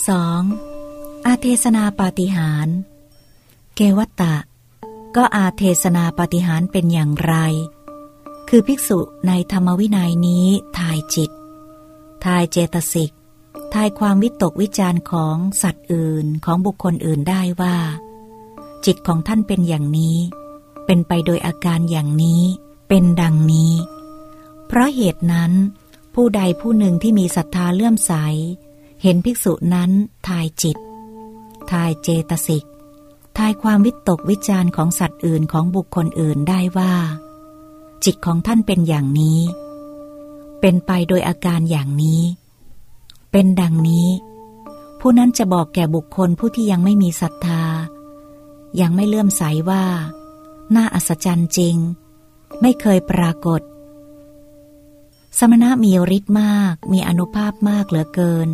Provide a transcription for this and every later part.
2. อาเทศนาปาฏิหาร เกวัตตะ ก็อาเทศนาปาฏิหารเป็นอย่างไร คือภิกษุในธรรมวินัยนี้ทายจิต ทายเจตสิก ทายความวิตกวิจารของสัตว์อื่นของบุคคลอื่นได้ว่า จิตของท่านเป็นอย่างนี้ เป็นไปโดยอาการอย่างนี้ เป็นดังนี้ เพราะเหตุนั้น ผู้ใดผู้หนึ่งที่มีศรัทธาเลื่อมใส เห็นภิกษุนั้นทายจิต ทายเจตสิก ทายความวิตกวิจารของสัตว์อื่นของบุคคลอื่นได้ว่า จิตของท่านเป็นอย่างนี้ เป็นไปโดยอาการอย่างนี้ เป็นดังนี้ ผู้นั้นจะบอกแก่บุคคลผู้ที่ยังไม่มีศรัทธา ยังไม่เลื่อมใสว่า น่าอัศจรรย์จริง ไม่เคยปรากฏ สมณะมีฤทธิ์มาก มีอนุภาพมากเหลือเกิน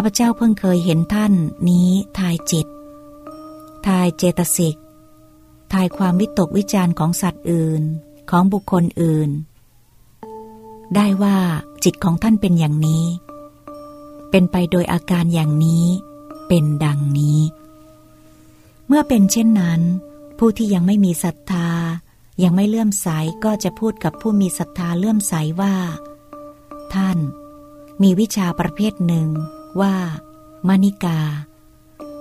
ข้าพเจ้าเพิ่งเคยเห็นท่านนี้ทายจิต ทายเจตสิก ทายความวิตกวิจารของสัตว์อื่นของบุคคลอื่น ได้ว่าจิตของท่านเป็นอย่างนี้ เป็นไปโดยอาการอย่างนี้ เป็นดังนี้ เมื่อเป็นเช่นนั้น ผู้ที่ยังไม่มีศรัทธา ยังไม่เลื่อมใสก็จะพูดกับผู้มีศรัทธาเลื่อมใสว่า ท่าน มีวิชาประเภทหนึ่ง ว่า มณิกา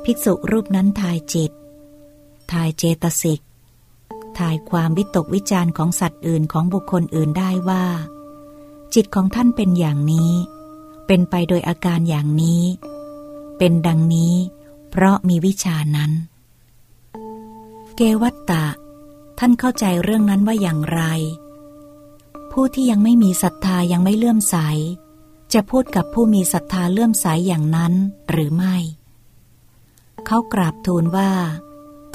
ภิกษุรูปนั้นทายจิต ทายเจตสิก ทายความวิตกวิจารของสัตว์อื่นของบุคคลอื่นได้ว่า จิตของท่านเป็นอย่างนี้ เป็นไปโดยอาการอย่างนี้ เป็นดังนี้ เพราะมีวิชานั้น เกวัตตะ ท่านเข้าใจเรื่องนั้นว่าอย่างไร ผู้ที่ยังไม่มีศรัทธายังไม่เลื่อมใส จะพูดกับผู้มีศรัทธาเลื่อมใสยอย่างนั้นหรือไม่ เขากราบทูลว่า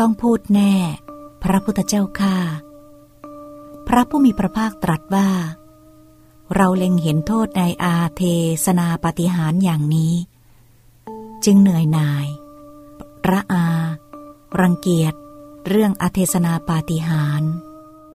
ต้องพูดแน่ พระพุทธเจ้าข้าพระผู้มีพระภาคตรัสว่า เราเล็งเห็นโทษในอาเทศนาปฏิหารอย่างนี้ จึงเหนื่อยหน่าย ระอา รังเกียจ เรื่องอาเทศนาปาฏิหาร